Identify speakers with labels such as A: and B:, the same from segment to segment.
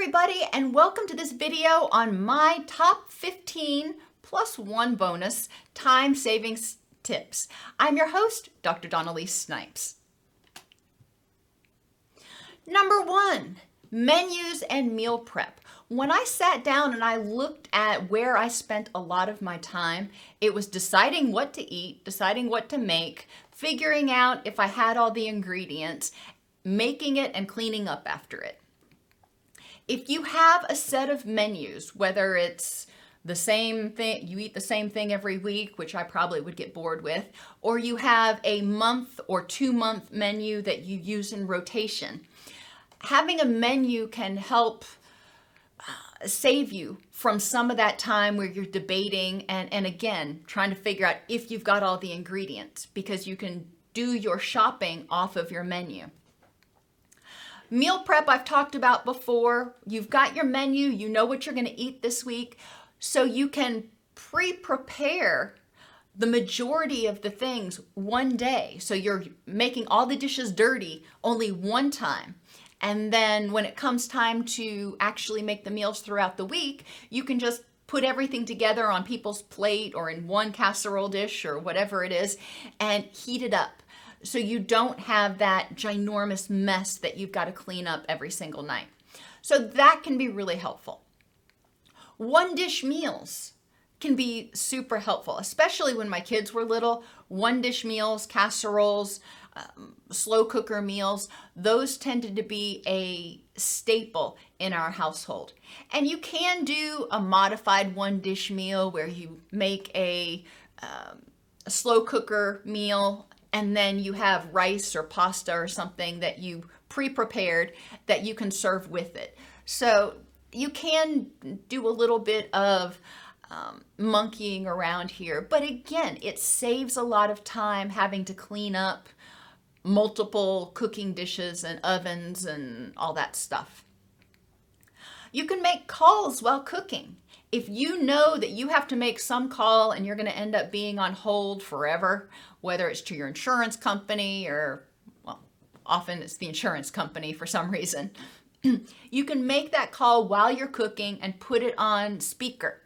A: everybody, and welcome to this video on my top 15 plus one bonus time savings tips. I'm your host, Dr. Dawn-Elise Snipes. Number one, menus and meal prep. When I sat down and I looked at where I spent a lot of my time, it was deciding what to eat, deciding what to make, figuring out if I had all the ingredients, making it and cleaning up after it if you have a set of menus, whether it's the same thing, you eat the same thing every week, which I probably would get bored with, or you have a month or two month menu that you use in rotation, having a menu can help uh, save you from some of that time where you're debating and, and again, trying to figure out if you've got all the ingredients because you can do your shopping off of your menu. Meal prep, I've talked about before. You've got your menu, you know what you're going to eat this week, so you can pre prepare the majority of the things one day. So you're making all the dishes dirty only one time. And then when it comes time to actually make the meals throughout the week, you can just put everything together on people's plate or in one casserole dish or whatever it is and heat it up so you don't have that ginormous mess that you've got to clean up every single night. So that can be really helpful. One dish meals can be super helpful, especially when my kids were little. One dish meals, casseroles, um, slow cooker meals, those tended to be a staple in our household. And you can do a modified one dish meal where you make a, um, a slow cooker meal and then you have rice or pasta or something that you pre-prepared that you can serve with it. So you can do a little bit of um, monkeying around here, but again, it saves a lot of time having to clean up multiple cooking dishes and ovens and all that stuff. You can make calls while cooking. If you know that you have to make some call and you're going to end up being on hold forever, whether it's to your insurance company or, well, often it's the insurance company for some reason, you can make that call while you're cooking and put it on speaker.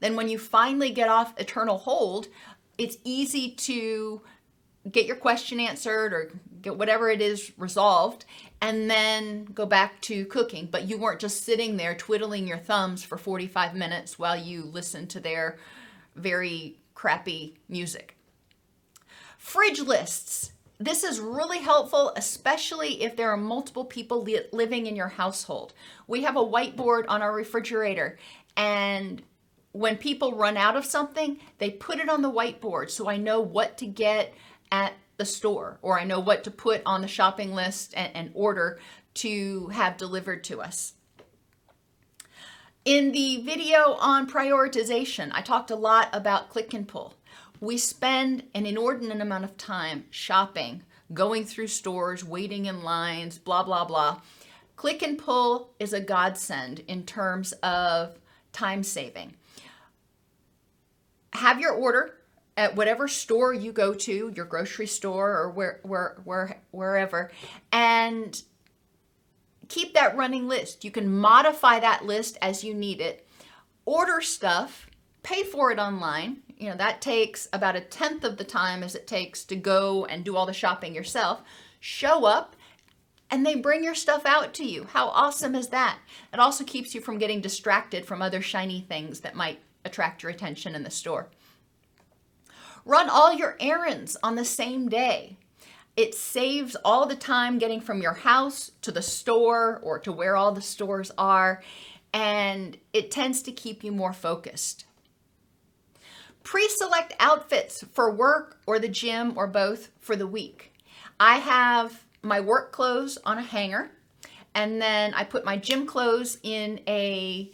A: Then when you finally get off eternal hold, it's easy to get your question answered or get whatever it is resolved and then go back to cooking. But you weren't just sitting there twiddling your thumbs for 45 minutes while you listened to their very crappy music. Fridge lists. This is really helpful, especially if there are multiple people li- living in your household. We have a whiteboard on our refrigerator, and when people run out of something, they put it on the whiteboard so I know what to get at the store or I know what to put on the shopping list and, and order to have delivered to us. In the video on prioritization, I talked a lot about click and pull. We spend an inordinate amount of time shopping, going through stores, waiting in lines, blah, blah, blah. Click and pull is a godsend in terms of time saving. Have your order at whatever store you go to, your grocery store or where, where, where, wherever, and keep that running list. You can modify that list as you need it. Order stuff, pay for it online. You know, that takes about a tenth of the time as it takes to go and do all the shopping yourself. Show up and they bring your stuff out to you. How awesome is that? It also keeps you from getting distracted from other shiny things that might attract your attention in the store. Run all your errands on the same day. It saves all the time getting from your house to the store or to where all the stores are, and it tends to keep you more focused. Pre select outfits for work or the gym or both for the week. I have my work clothes on a hanger, and then I put my gym clothes in a,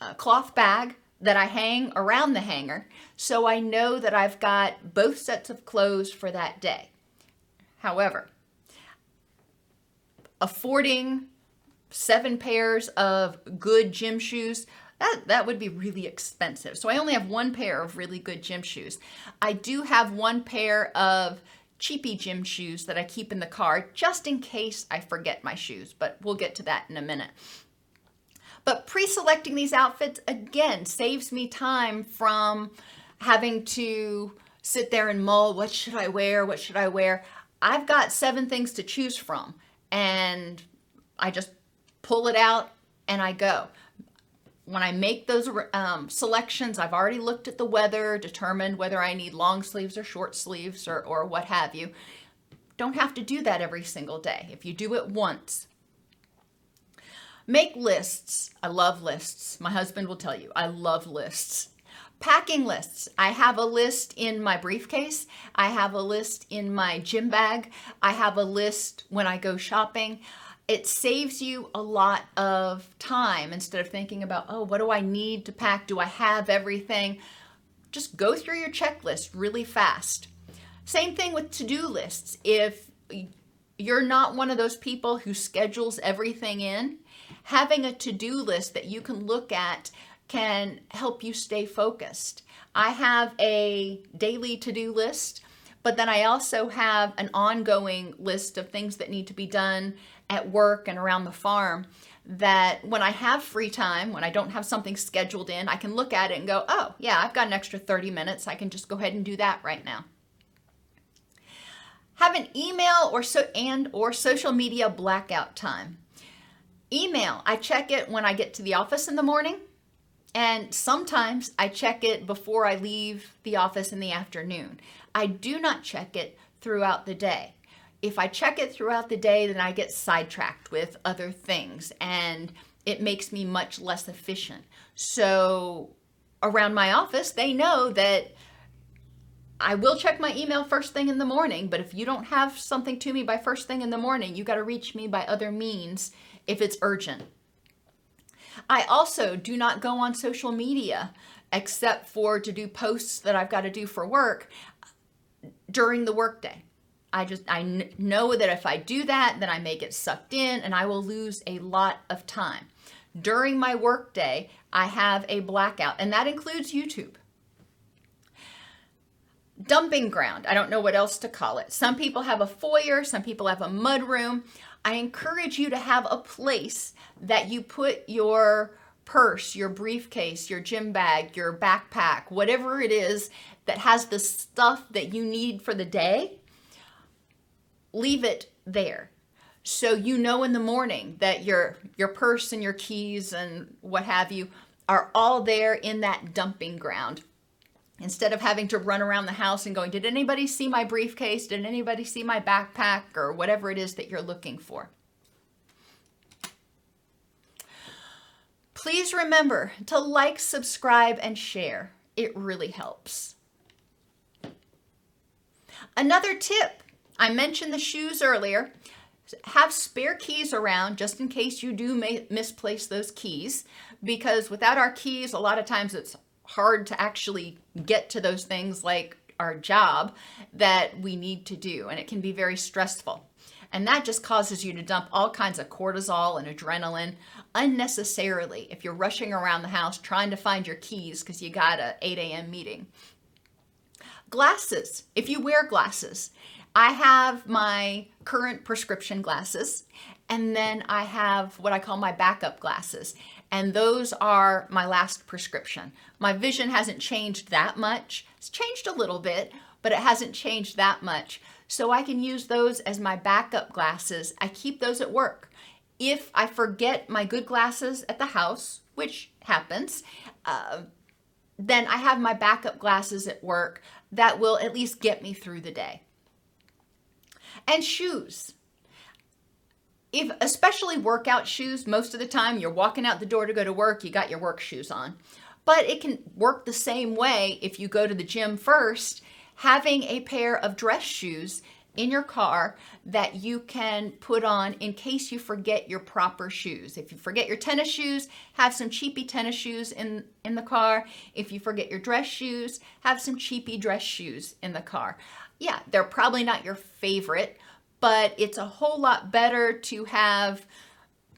A: a cloth bag that I hang around the hanger so I know that I've got both sets of clothes for that day. However, affording seven pairs of good gym shoes, that, that would be really expensive. So I only have one pair of really good gym shoes. I do have one pair of cheapy gym shoes that I keep in the car just in case I forget my shoes, but we'll get to that in a minute. But pre selecting these outfits, again, saves me time from having to sit there and mull what should I wear? What should I wear? I've got seven things to choose from, and I just pull it out and I go. When I make those um, selections, I've already looked at the weather, determined whether I need long sleeves or short sleeves or, or what have you. Don't have to do that every single day. If you do it once, Make lists. I love lists. My husband will tell you, I love lists. Packing lists. I have a list in my briefcase. I have a list in my gym bag. I have a list when I go shopping. It saves you a lot of time instead of thinking about, oh, what do I need to pack? Do I have everything? Just go through your checklist really fast. Same thing with to do lists. If you're not one of those people who schedules everything in, having a to do list that you can look at can help you stay focused. I have a daily to do list, but then I also have an ongoing list of things that need to be done at work and around the farm. That when I have free time, when I don't have something scheduled in, I can look at it and go, oh, yeah, I've got an extra 30 minutes. I can just go ahead and do that right now have an email or so and or social media blackout time Email, I check it when I get to the office in the morning, and sometimes I check it before I leave the office in the afternoon. I do not check it throughout the day. If I check it throughout the day, then I get sidetracked with other things and it makes me much less efficient. So, around my office, they know that I will check my email first thing in the morning, but if you don't have something to me by first thing in the morning, you got to reach me by other means if it's urgent. I also do not go on social media except for to do posts that I've got to do for work during the workday. I just I n- know that if I do that, then I may get sucked in and I will lose a lot of time. During my workday, I have a blackout, and that includes YouTube. Dumping ground. I don't know what else to call it. Some people have a foyer, some people have a mud room. I encourage you to have a place that you put your purse, your briefcase, your gym bag, your backpack, whatever it is that has the stuff that you need for the day. Leave it there. So you know in the morning that your your purse and your keys and what have you are all there in that dumping ground instead of having to run around the house and going, Did anybody see my briefcase? Did anybody see my backpack? Or whatever it is that you're looking for. Please remember to like, subscribe, and share. It really helps. Another tip I mentioned the shoes earlier. Have spare keys around just in case you do misplace those keys because without our keys, a lot of times it's hard to actually get to those things like our job that we need to do, and it can be very stressful. And that just causes you to dump all kinds of cortisol and adrenaline unnecessarily if you're rushing around the house trying to find your keys because you got a 8 a.m. meeting. Glasses, if you wear glasses, I have my current prescription glasses, and then I have what I call my backup glasses and those are my last prescription. My vision hasn't changed that much. It's changed a little bit, but it hasn't changed that much. So I can use those as my backup glasses. I keep those at work. If I forget my good glasses at the house, which happens, uh, then I have my backup glasses at work that will at least get me through the day. And shoes if especially workout shoes, most of the time you're walking out the door to go to work, you got your work shoes on. But it can work the same way if you go to the gym first, having a pair of dress shoes in your car that you can put on in case you forget your proper shoes. If you forget your tennis shoes, have some cheapy tennis shoes in in the car. If you forget your dress shoes, have some cheapy dress shoes in the car. Yeah, they're probably not your favorite, but it's a whole lot better to have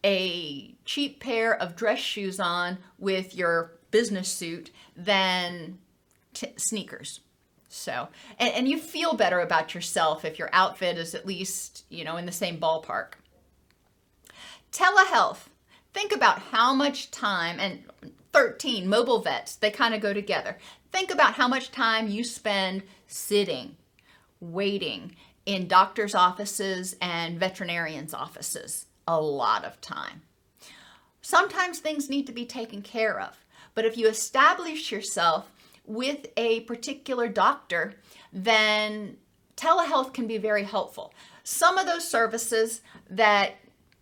A: a cheap pair of dress shoes on with your business suit than t- sneakers. So, and, and you feel better about yourself if your outfit is at least, you know, in the same ballpark. Telehealth. think about how much time, and 13 mobile vets, they kind of go together. Think about how much time you spend sitting, waiting in doctors' offices and veterinarians' offices. A lot of time. Sometimes things need to be taken care of, but if you establish yourself with a particular doctor, then telehealth can be very helpful. Some of those services that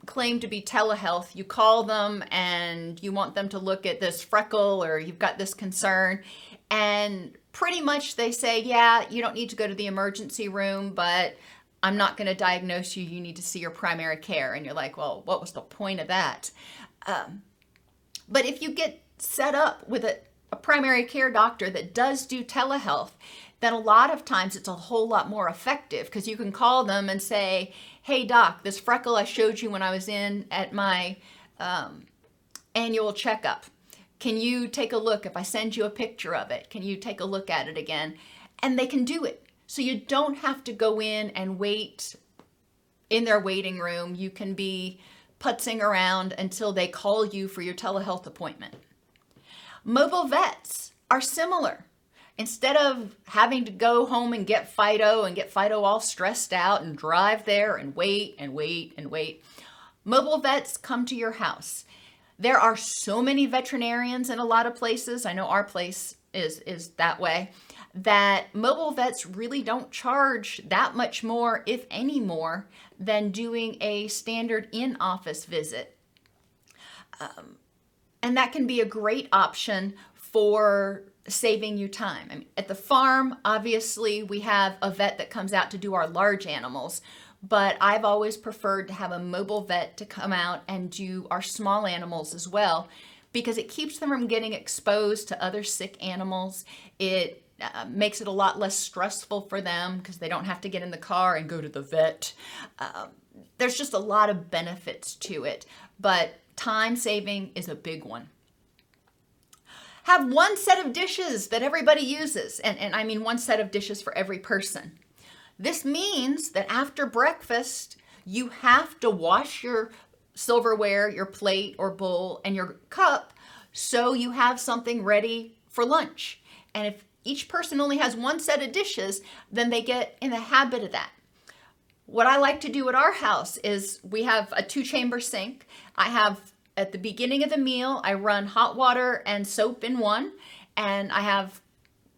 A: claim to be telehealth, you call them and you want them to look at this freckle or you've got this concern, and pretty much they say, yeah, you don't need to go to the emergency room, but I'm not going to diagnose you. You need to see your primary care. And you're like, well, what was the point of that? Um, but if you get set up with a, a primary care doctor that does do telehealth, then a lot of times it's a whole lot more effective because you can call them and say, hey, doc, this freckle I showed you when I was in at my um, annual checkup. Can you take a look? If I send you a picture of it, can you take a look at it again? And they can do it. So you don't have to go in and wait in their waiting room. You can be putzing around until they call you for your telehealth appointment. Mobile vets are similar. Instead of having to go home and get Fido and get Fido all stressed out and drive there and wait and wait and wait, mobile vets come to your house. There are so many veterinarians in a lot of places. I know our place is is that way that mobile vets really don't charge that much more if any more than doing a standard in-office visit. Um, and that can be a great option for saving you time. I mean, at the farm, obviously, we have a vet that comes out to do our large animals, but I've always preferred to have a mobile vet to come out and do our small animals as well because it keeps them from getting exposed to other sick animals. It uh, makes it a lot less stressful for them because they don't have to get in the car and go to the vet. Uh, there's just a lot of benefits to it, but time saving is a big one. Have one set of dishes that everybody uses, and, and I mean one set of dishes for every person. This means that after breakfast, you have to wash your silverware, your plate or bowl, and your cup so you have something ready for lunch. And if each person only has one set of dishes, then they get in the habit of that. What I like to do at our house is we have a two chamber sink. I have at the beginning of the meal, I run hot water and soap in one, and I have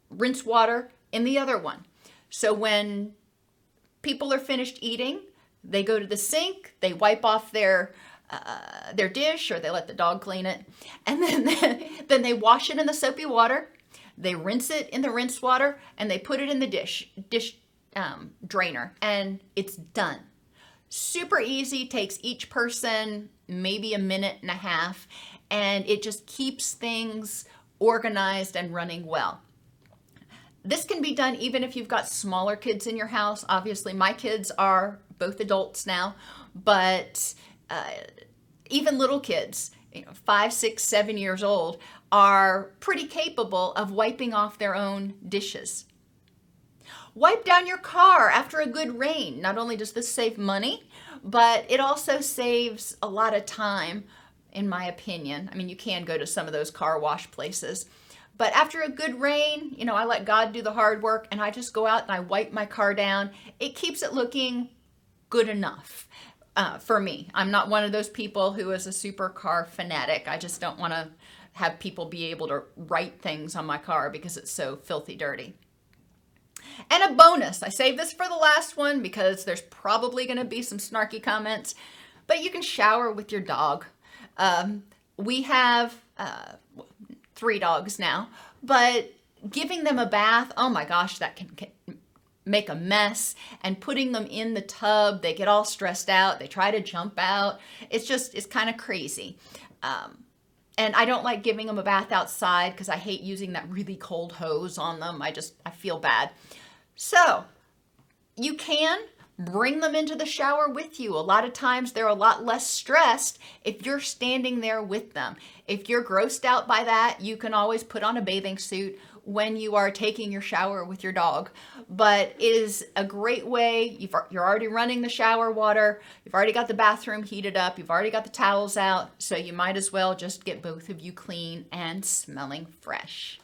A: rinse water in the other one. So when people are finished eating, they go to the sink, they wipe off their uh, their dish or they let the dog clean it, and then then they wash it in the soapy water. They rinse it in the rinse water and they put it in the dish dish um, drainer, and it's done. Super easy. Takes each person maybe a minute and a half, and it just keeps things organized and running well. This can be done even if you've got smaller kids in your house. Obviously, my kids are both adults now, but uh, even little kids, you know, five, six, seven years old, are pretty capable of wiping off their own dishes. Wipe down your car after a good rain. Not only does this save money, but it also saves a lot of time, in my opinion. I mean, you can go to some of those car wash places. But after a good rain, you know, I let God do the hard work and I just go out and I wipe my car down. It keeps it looking good enough uh, for me. I'm not one of those people who is a super car fanatic. I just don't want to have people be able to write things on my car because it's so filthy dirty. And a bonus, I saved this for the last one because there's probably going to be some snarky comments, but you can shower with your dog. Um, we have uh, three dogs now, but giving them a bath, oh my gosh, that can, can make a mess. And putting them in the tub they get all stressed out they try to jump out. It's just it's kind of crazy. Um, and i don't like giving them a bath outside because i hate using that really cold hose on them. I just i feel bad. So you can bring them into the shower with you. A lot of times they're a lot less stressed if you're standing there with them. If you're grossed out by that, you can always put on a bathing suit when you are taking your shower with your dog. But it is a great way. You've, you're already running the shower water, you've already got the bathroom heated up, you've already got the towels out, so you might as well just get both of you clean and smelling fresh.